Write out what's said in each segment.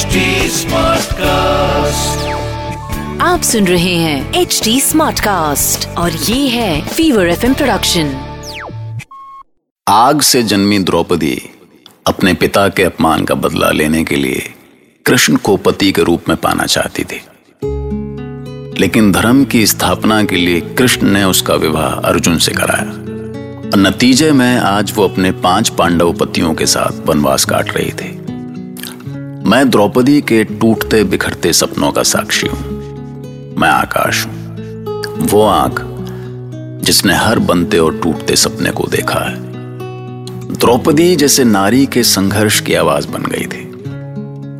HD Smartcast. आप सुन रहे हैं एच डी स्मार्ट कास्ट और ये है फीवर एफ़ प्रोडक्शन आग से जन्मी द्रौपदी अपने पिता के अपमान का बदला लेने के लिए कृष्ण को पति के रूप में पाना चाहती थी। लेकिन धर्म की स्थापना के लिए कृष्ण ने उसका विवाह अर्जुन से कराया। और नतीजे में आज वो अपने पाँच पांडव पतियों के साथ वनवास काट रही थी। मैं द्रौपदी के टूटते बिखरते सपनों का साक्षी हूँ। मैं आकाश हूँ। वो आँख, जिसने हर बनते और टूटते सपने को देखा है। द्रौपदी जैसे नारी के संघर्ष की आवाज़ बन गई थी।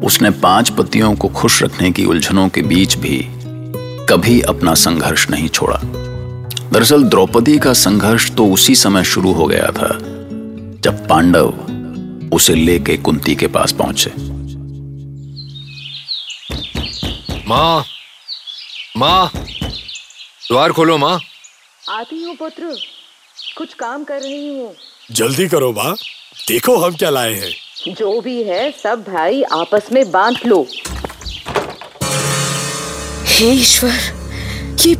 उसने पाँच पतियों को खुश रखने की उलझनों के बीच भी कभी अपना संघर्ष नहीं छोड़ा। दरअसल द्रौपदी का संघर्ष तो उसी समय शुरू हो गया था, जब पांडव उसे लेके कुंती के पास पहुँचे। माँ माँ द्वार खोलो माँ। आती हूँ पुत्र। कुछ काम कर रही हूँ। जल्दी करो माँ। देखो हम क्या लाए हैं। जो भी है सब भाई आपस में बाँध लो। हे ईश्वर ये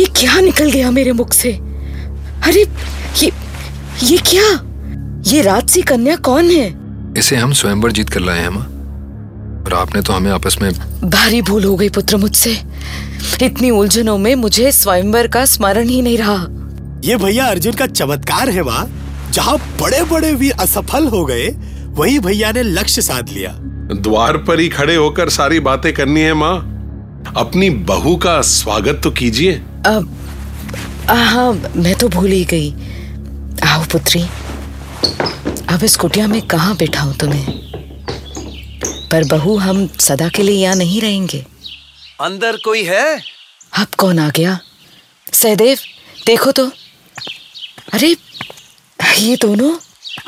ये क्या निकल गया मेरे मुख से? अरे ये ये क्या? ये राजसी कन्या कौन है? इसे हम स्वयंवर जीत कर लाए हैं माँ। और आपने तो हमें आपस में भारी भूल हो गई पुत्र मुझसे। इतनी उलझनों में मुझे स्वयंवर का स्मरण ही नहीं रहा। ये भैया अर्जुन का चमत्कार है माँ जहाँ बड़े बड़े वीर असफल हो गए वही भैया ने लक्ष्य साध लिया। द्वार पर ही खड़े होकर सारी बातें करनी है माँ। अपनी बहू का स्वागत तो कीजिए। अब हाँ मैं तो भूल ही गई। आओ पुत्री। अब इस कुटिया में कहाँ हूँ तुम्हें? पर बहू हम सदा के लिए यहाँ नहीं रहेंगे। अंदर कोई है? अब कौन आ गया? सहदेव देखो तो। अरे ये दोनों?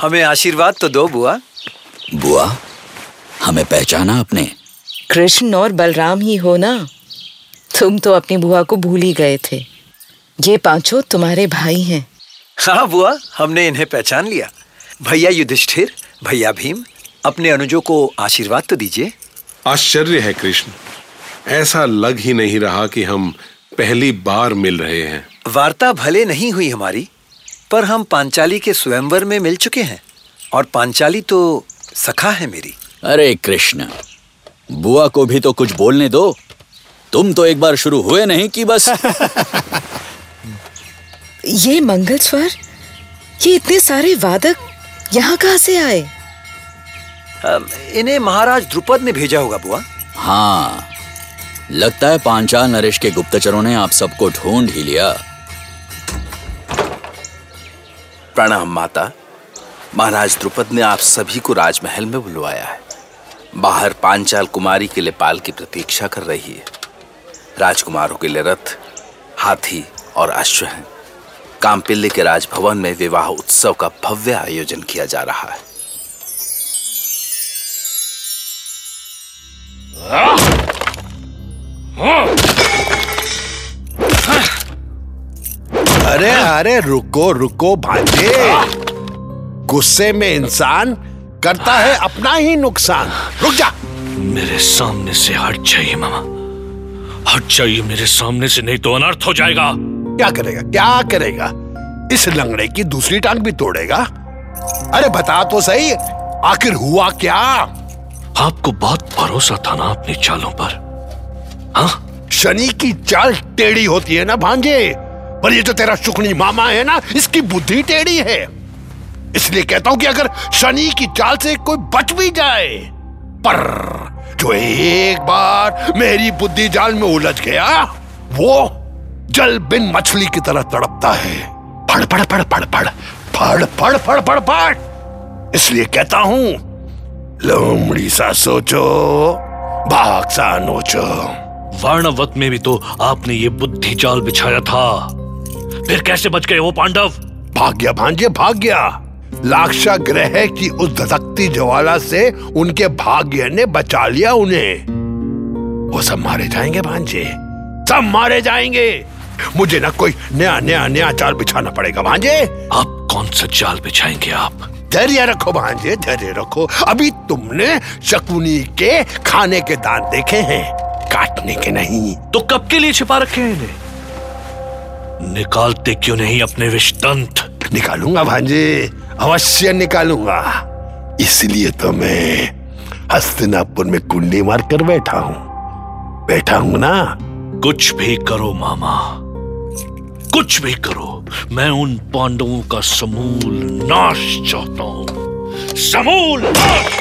हमें आशीर्वाद तो दो बुआ। बुआ हमें पहचाना आपने कृष्ण और बलराम ही हो ना? तुम तो अपनी बुआ को भूल ही गए थे। ये पाँचों तुम्हारे भाई हैं। हाँ बुआ हमने इन्हें पहचान लिया। भैया युधिष्ठिर भैया भीम अपने अनुजों को आशीर्वाद तो दीजिए। आश्चर्य है कृष्ण। ऐसा लग ही नहीं रहा कि हम पहली बार मिल रहे हैं। वार्ता भले नहीं हुई हमारी पर हम पांचाली के स्वयंवर में मिल चुके हैं और पांचाली तो सखा है मेरी। अरे कृष्ण बुआ को भी तो कुछ बोलने दो। तुम तो एक बार शुरू हुए नहीं कि बस। ये मंगल स्वर ये इतने सारे वादक यहाँ कहाँ से आए? इन्हें महाराज द्रुपद ने भेजा होगा बुआ। हाँ। लगता है पांचाल नरेश के गुप्तचरों ने आप सबको ढूंढ ही लिया। प्रणाम माता। महाराज द्रुपद ने आप सभी को राजमहल में बुलवाया है। बाहर पांचाल कुमारी के लिए पाल की प्रतीक्षा कर रही है। राजकुमारों के लिए रथ हाथी और अश्व हैं। कामपिल्ले के राजभवन में विवाह उत्सव का भव्य आयोजन किया जा रहा है। अरे अरे रुको रुको भांजे। गुस्से में इंसान करता है अपना ही नुकसान। रुक जा। मेरे सामने से हट जाइए मामा। हट जाइए मेरे सामने से नहीं तो अनर्थ हो जाएगा। क्या करेगा क्या करेगा? इस लंगड़े की दूसरी टांग भी तोड़ेगा? अरे बता तो सही आखिर हुआ क्या? आपको बहुत भरोसा था ना अपनी चालों पर हाँ शनि की चाल टेढ़ी होती है ना भांजे पर ये जो तेरा शुकनी मामा है ना इसकी बुद्धि टेढ़ी है इसलिए कहता हूँ कि अगर शनि की चाल से कोई बच भी जाए पर जो एक बार मेरी बुद्धि जाल में उलझ गया वो जल बिन मछली की तरह तड़पता है फड़ फड़ फड़ फड़ फड़ फड़ फड़ फड़ फड़ पड़ इसलिए कहता हूँ लोमड़ी सा सोचो भाग सा नोचो वर्णवत में भी तो आपने ये बुद्धि जाल बिछाया था। फिर कैसे बच गए वो पांडव? भाग गया भांजे भाग गया लाक्षा ग्रह की उस धधकती ज्वाला से उनके भाग्य ने बचा लिया उन्हें। वो सब मारे जाएँगे भांजे। सब मारे जाएँगे। मुझे ना कोई नया नया नया जाल बिछाना पड़ेगा भांजे। आप कौन सा जाल बिछाएँगे आप? धैर्य रखो भांजे धैर्य रखो अभी तुमने शकुनी के खाने के दांत देखे हैं काटने के नहीं। तो कब के लिए छिपा रखे हैं इन्हें? निकालते क्यों नहीं अपने विषदंत निकालूँगा भांजे अवश्य निकालूँगा। इसलिए तो मैं हस्तिनापुर में कुंडी मार कर बैठा हूँ। बैठा हूँ ना? कुछ भी करो मामा। कुछ भी करो मैं उन पांडवों का समूल नाश चाहता हूँ। समूल नाश!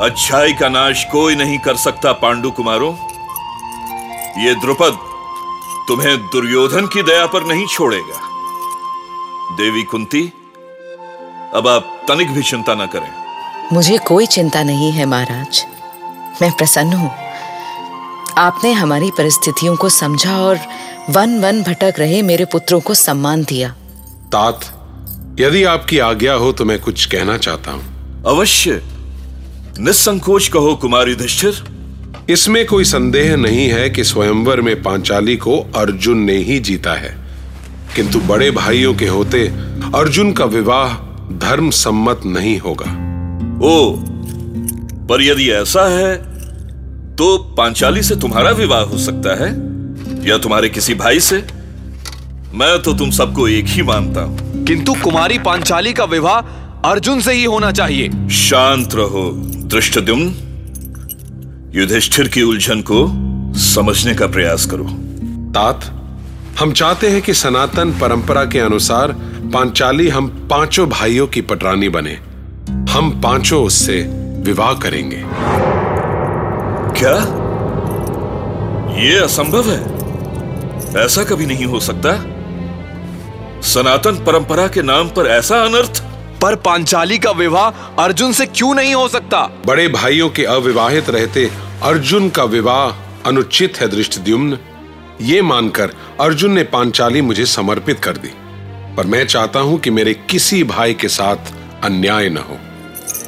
अच्छाई का नाश कोई नहीं कर सकता पांडु कुमारों। ये द्रुपद तुम्हें दुर्योधन की दया पर नहीं छोड़ेगा। देवी कुंती अब आप तनिक भी चिंता ना करें। मुझे कोई चिंता नहीं है महाराज। मैं प्रसन्न हूँ। आपने हमारी परिस्थितियों को समझा और वन वन भटक रहे मेरे पुत्रों को सम्मान दिया। तात यदि आपकी आज्ञा हो तो मैं कुछ कहना चाहता हूँ। अवश्य। निसंकोच कहो कुमार युधिष्ठिर। इसमें कोई संदेह नहीं है कि स्वयंवर में पांचाली को अर्जुन ने ही जीता है। किंतु बड़े भाइयों के होते अर्जुन का विवाह धर्म सम्मत नहीं होगा। ओ पर यदि ऐसा है तो पांचाली से तुम्हारा विवाह हो सकता है या तुम्हारे किसी भाई से। मैं तो तुम सबको एक ही मानता हूँ। किंतु कुमारी पांचाली का विवाह अर्जुन से ही होना चाहिए। शांत रहो दृष्टद्युम्न। युधिष्ठिर की उलझन को समझने का प्रयास करो। तात हम चाहते हैं कि सनातन परंपरा के अनुसार पांचाली हम पाँचों भाइयों की पटरानी बने। हम पाँचों उससे विवाह करेंगे। क्या? यह असंभव है। ऐसा कभी नहीं हो सकता। सनातन परंपरा के नाम पर ऐसा अनर्थ। पर पांचाली का विवाह अर्जुन से क्यों नहीं हो सकता? बड़े भाइयों के अविवाहित रहते अर्जुन का विवाह अनुचित है दृष्टद्युम्न। ये मानकर अर्जुन ने पांचाली मुझे समर्पित कर दी। पर मैं चाहता हूँ कि मेरे किसी भाई के साथ अन्याय न हो।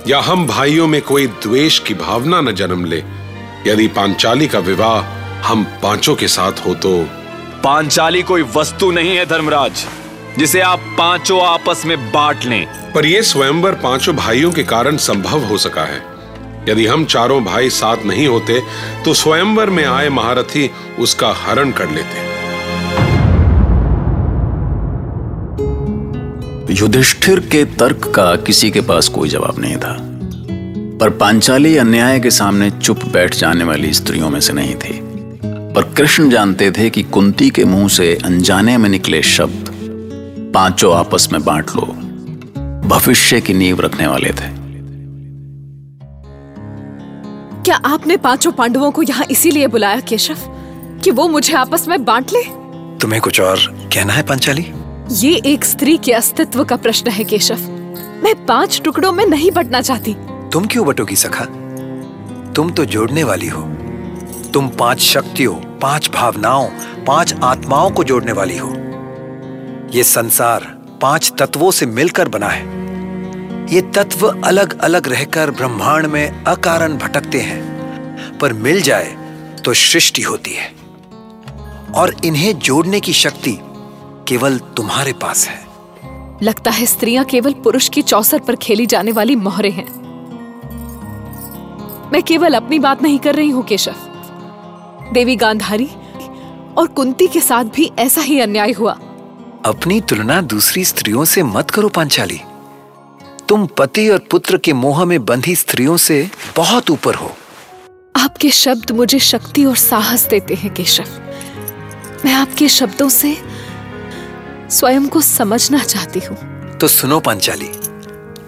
या हम भाइयों में कोई द्वेष की भावना न जन्म ले। यदि पांचाली का विवाह हम पाँचों के साथ हो तो। पांचाली कोई वस्तु नहीं है धर्मराज जिसे आप पाँचों आपस में बांट लें। पर यह स्वयंवर पाँचों भाइयों के कारण संभव हो सका है। यदि हम चारों भाई साथ नहीं होते तो स्वयंवर में आए महारथी उसका हरण कर लेते। युधिष्ठिर के तर्क का किसी के पास कोई जवाब नहीं था। पर पांचाली अन्याय के सामने चुप बैठ जाने वाली स्त्रियों में से नहीं थी। पर कृष्ण जानते थे कि कुंती के मुँह से अनजाने में निकले शब्द पाँचों आपस में बांट लो भविष्य की नींव रखने वाले थे। क्या आपने पाँचों पांडवों को यहाँ इसीलिए बुलाया केशव कि वो मुझे आपस में बांट ले? तुम्हें कुछ और कहना है पांचाली? ये एक स्त्री के अस्तित्व का प्रश्न है केशव। मैं पाँच टुकड़ों में नहीं बटना चाहती। तुम क्यों बटोगी सखा? तुम तो जोड़ने वाली हो। तुम पाँच शक्तियों, पाँच भावनाओं, पाँच आत्माओं को जोड़ने वाली हो। ये संसार पाँच तत्वों से मिलकर बना है। ये तत्व अलग अलग रहकर ब्रह्मांड में अकारण भटकते हैं, पर मिल जाए तो सृष्टि होती है। और इन्हें जोड़ने की शक्ति केवल तुम्हारे पास है। लगता है स्त्रियाँ केवल पुरुष की चौसर पर खेली जाने वाली मोहरे हैं। मैं केवल अपनी बात नहीं कर रही हूँ केशव। देवी गांधारी और कुंती के साथ भी ऐसा ही अन्याय हुआ। अपनी तुलना दूसरी स्त्रियों से मत करो पांचाली। तुम पति और पुत्र के मोह में बंधी स्त्रियों से बहुत ऊपर हो। आपके शब्द मुझे शक्ति और साहस देते हैं केशव। मैं आपके शब्दों से स्वयं को समझना चाहती हूँ। तो सुनो पांचाली।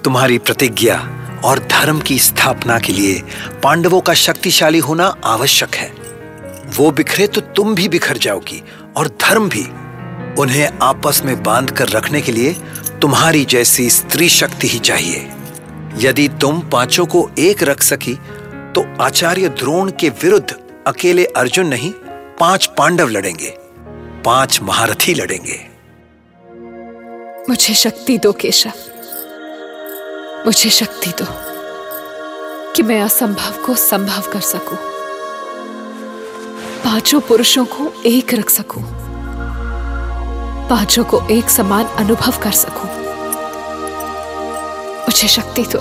तुम्हारी प्रतिज्ञा और धर्म की स्थापना के लिए पांडवों का शक्तिशाली होना आवश्यक है। वो बिखरे तो तुम भी बिखर जाओगी और धर्म भी। उन्हें आपस में बाँध कर रखने के लिए तुम्हारी जैसी स्त्री शक्ति ही चाहिए। यदि तुम पाँचों को एक रख सकी तो आचार्य द्रोण के विरुद्ध अकेले अर्जुन नहीं, पाँच पांडव लड़ेंगे, पाँच महारथी लड़ेंगे। मुझे शक्ति दो, केशव। मुझे शक्ति दो कि मैं असंभव को संभव कर सकूँ। पाँचों पुरुषों को एक रख सकूँ। पाँचों को एक समान अनुभव कर सकूँ। मुझे शक्ति दो।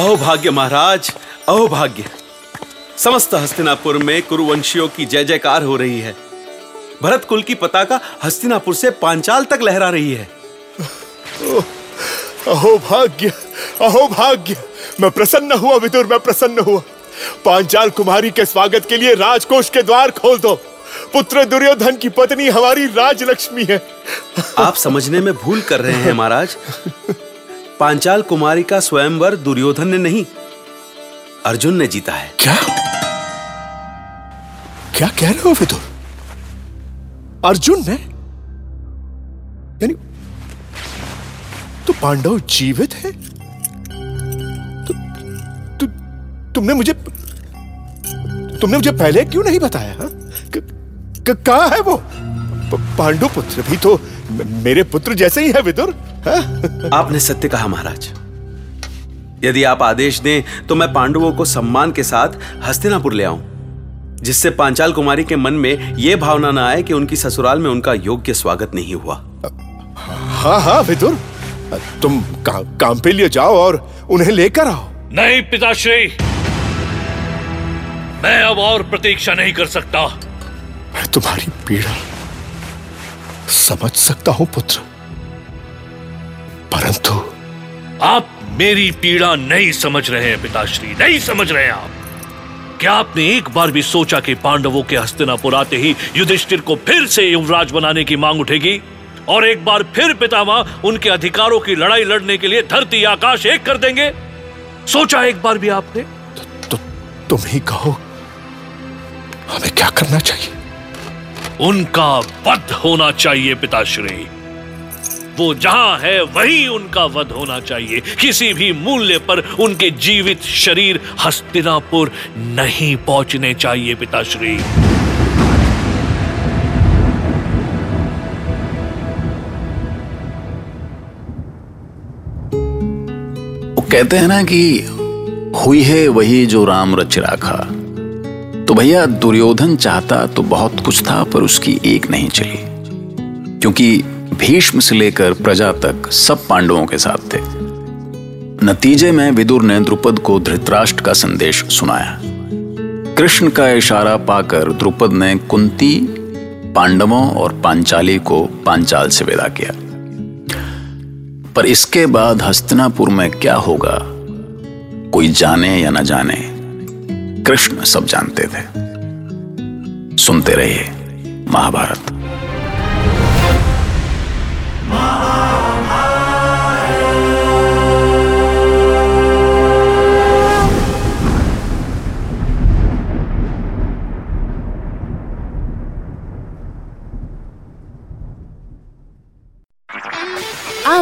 अहो भाग्य महाराज, अहो भाग्य। समस्त हस्तिनापुर में कुरुवंशियों की जय जयकार हो रही है। भरत कुल की पताका हस्तिनापुर से पांचाल तक लहरा रही है। अहो भाग्य अहो भाग्य मैं प्रसन्न हुआ विदुर मैं प्रसन्न हुआ। पांचाल कुमारी के स्वागत के लिए राजकोष के द्वार खोल दो। पुत्र दुर्योधन की पत्नी हमारी राजलक्ष्मी है। आप समझने में भूल कर रहे हैं महाराज। पांचाल कुमारी का स्वयंवर दुर्योधन ने नहीं अर्जुन ने जीता है। क्या? क्या कह रहे हो विदुर? अर्जुन ने? यानी पांडव जीवित है? तु, तु, तुमने मुझे तुमने मुझे पहले क्यों नहीं बताया हा? कहाँ है वो? पांडु पुत्र भी तो मेरे पुत्र जैसे ही है विदुर हा? आपने सत्य कहा महाराज। यदि आप आदेश दें तो मैं पांडवों को सम्मान के साथ हस्तिनापुर ले आऊँ जिससे पांचाल कुमारी के मन में यह भावना ना आए कि उनकी ससुराल में उनका योग्य स्वागत नहीं हुआ। हाँ हाँ विदुर। तुम का, काम पे लिए जाओ और उन्हें लेकर आओ। नहीं पिताश्री। मैं अब और प्रतीक्षा नहीं कर सकता। मैं तुम्हारी पीड़ा समझ सकता हूँ पुत्र। परंतु आप मेरी पीड़ा नहीं समझ रहे हैं पिताश्री नहीं समझ रहे हैं आप। क्या आपने एक बार भी सोचा कि पांडवों के हस्तिनापुर आते ही युधिष्ठिर को फिर से युवराज बनाने की मांग उठेगी? और एक बार फिर पितामह उनके अधिकारों की लड़ाई लड़ने के लिए धरती आकाश एक कर देंगे। सोचा एक बार भी आपने? तुम ही कहो हमें क्या करना चाहिए? उनका वध होना चाहिए पिताश्री। वो जहाँ है वहीं उनका वध होना चाहिए। किसी भी मूल्य पर उनके जीवित शरीर हस्तिनापुर नहीं पहुँचने चाहिए पिताश्री। कहते हैं ना कि हुई है वही जो राम रच राखा। तो भैया, दुर्योधन चाहता तो बहुत कुछ था, पर उसकी एक नहीं चली। क्योंकि भीष्म से लेकर प्रजा तक सब पांडवों के साथ थे। नतीजे में विदुर ने द्रुपद को धृतराष्ट्र का संदेश सुनाया। कृष्ण का इशारा पाकर द्रुपद ने कुंती, पांडवों और पांचाली को पांचाल से विदा किया। पर इसके बाद हस्तनापुर में क्या होगा? कोई जाने या ना जाने, कृष्ण सब जानते थे। सुनते रहिए महाभारत।